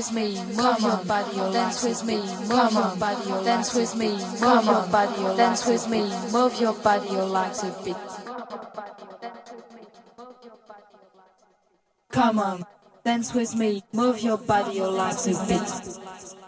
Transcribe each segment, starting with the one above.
with me, oh move your body, oh your oh dance with me, move your body, dance with me, move your body, dance with me, move your body, your legs a bit. Come on, dance with me, move your body, your legs a bit.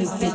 Come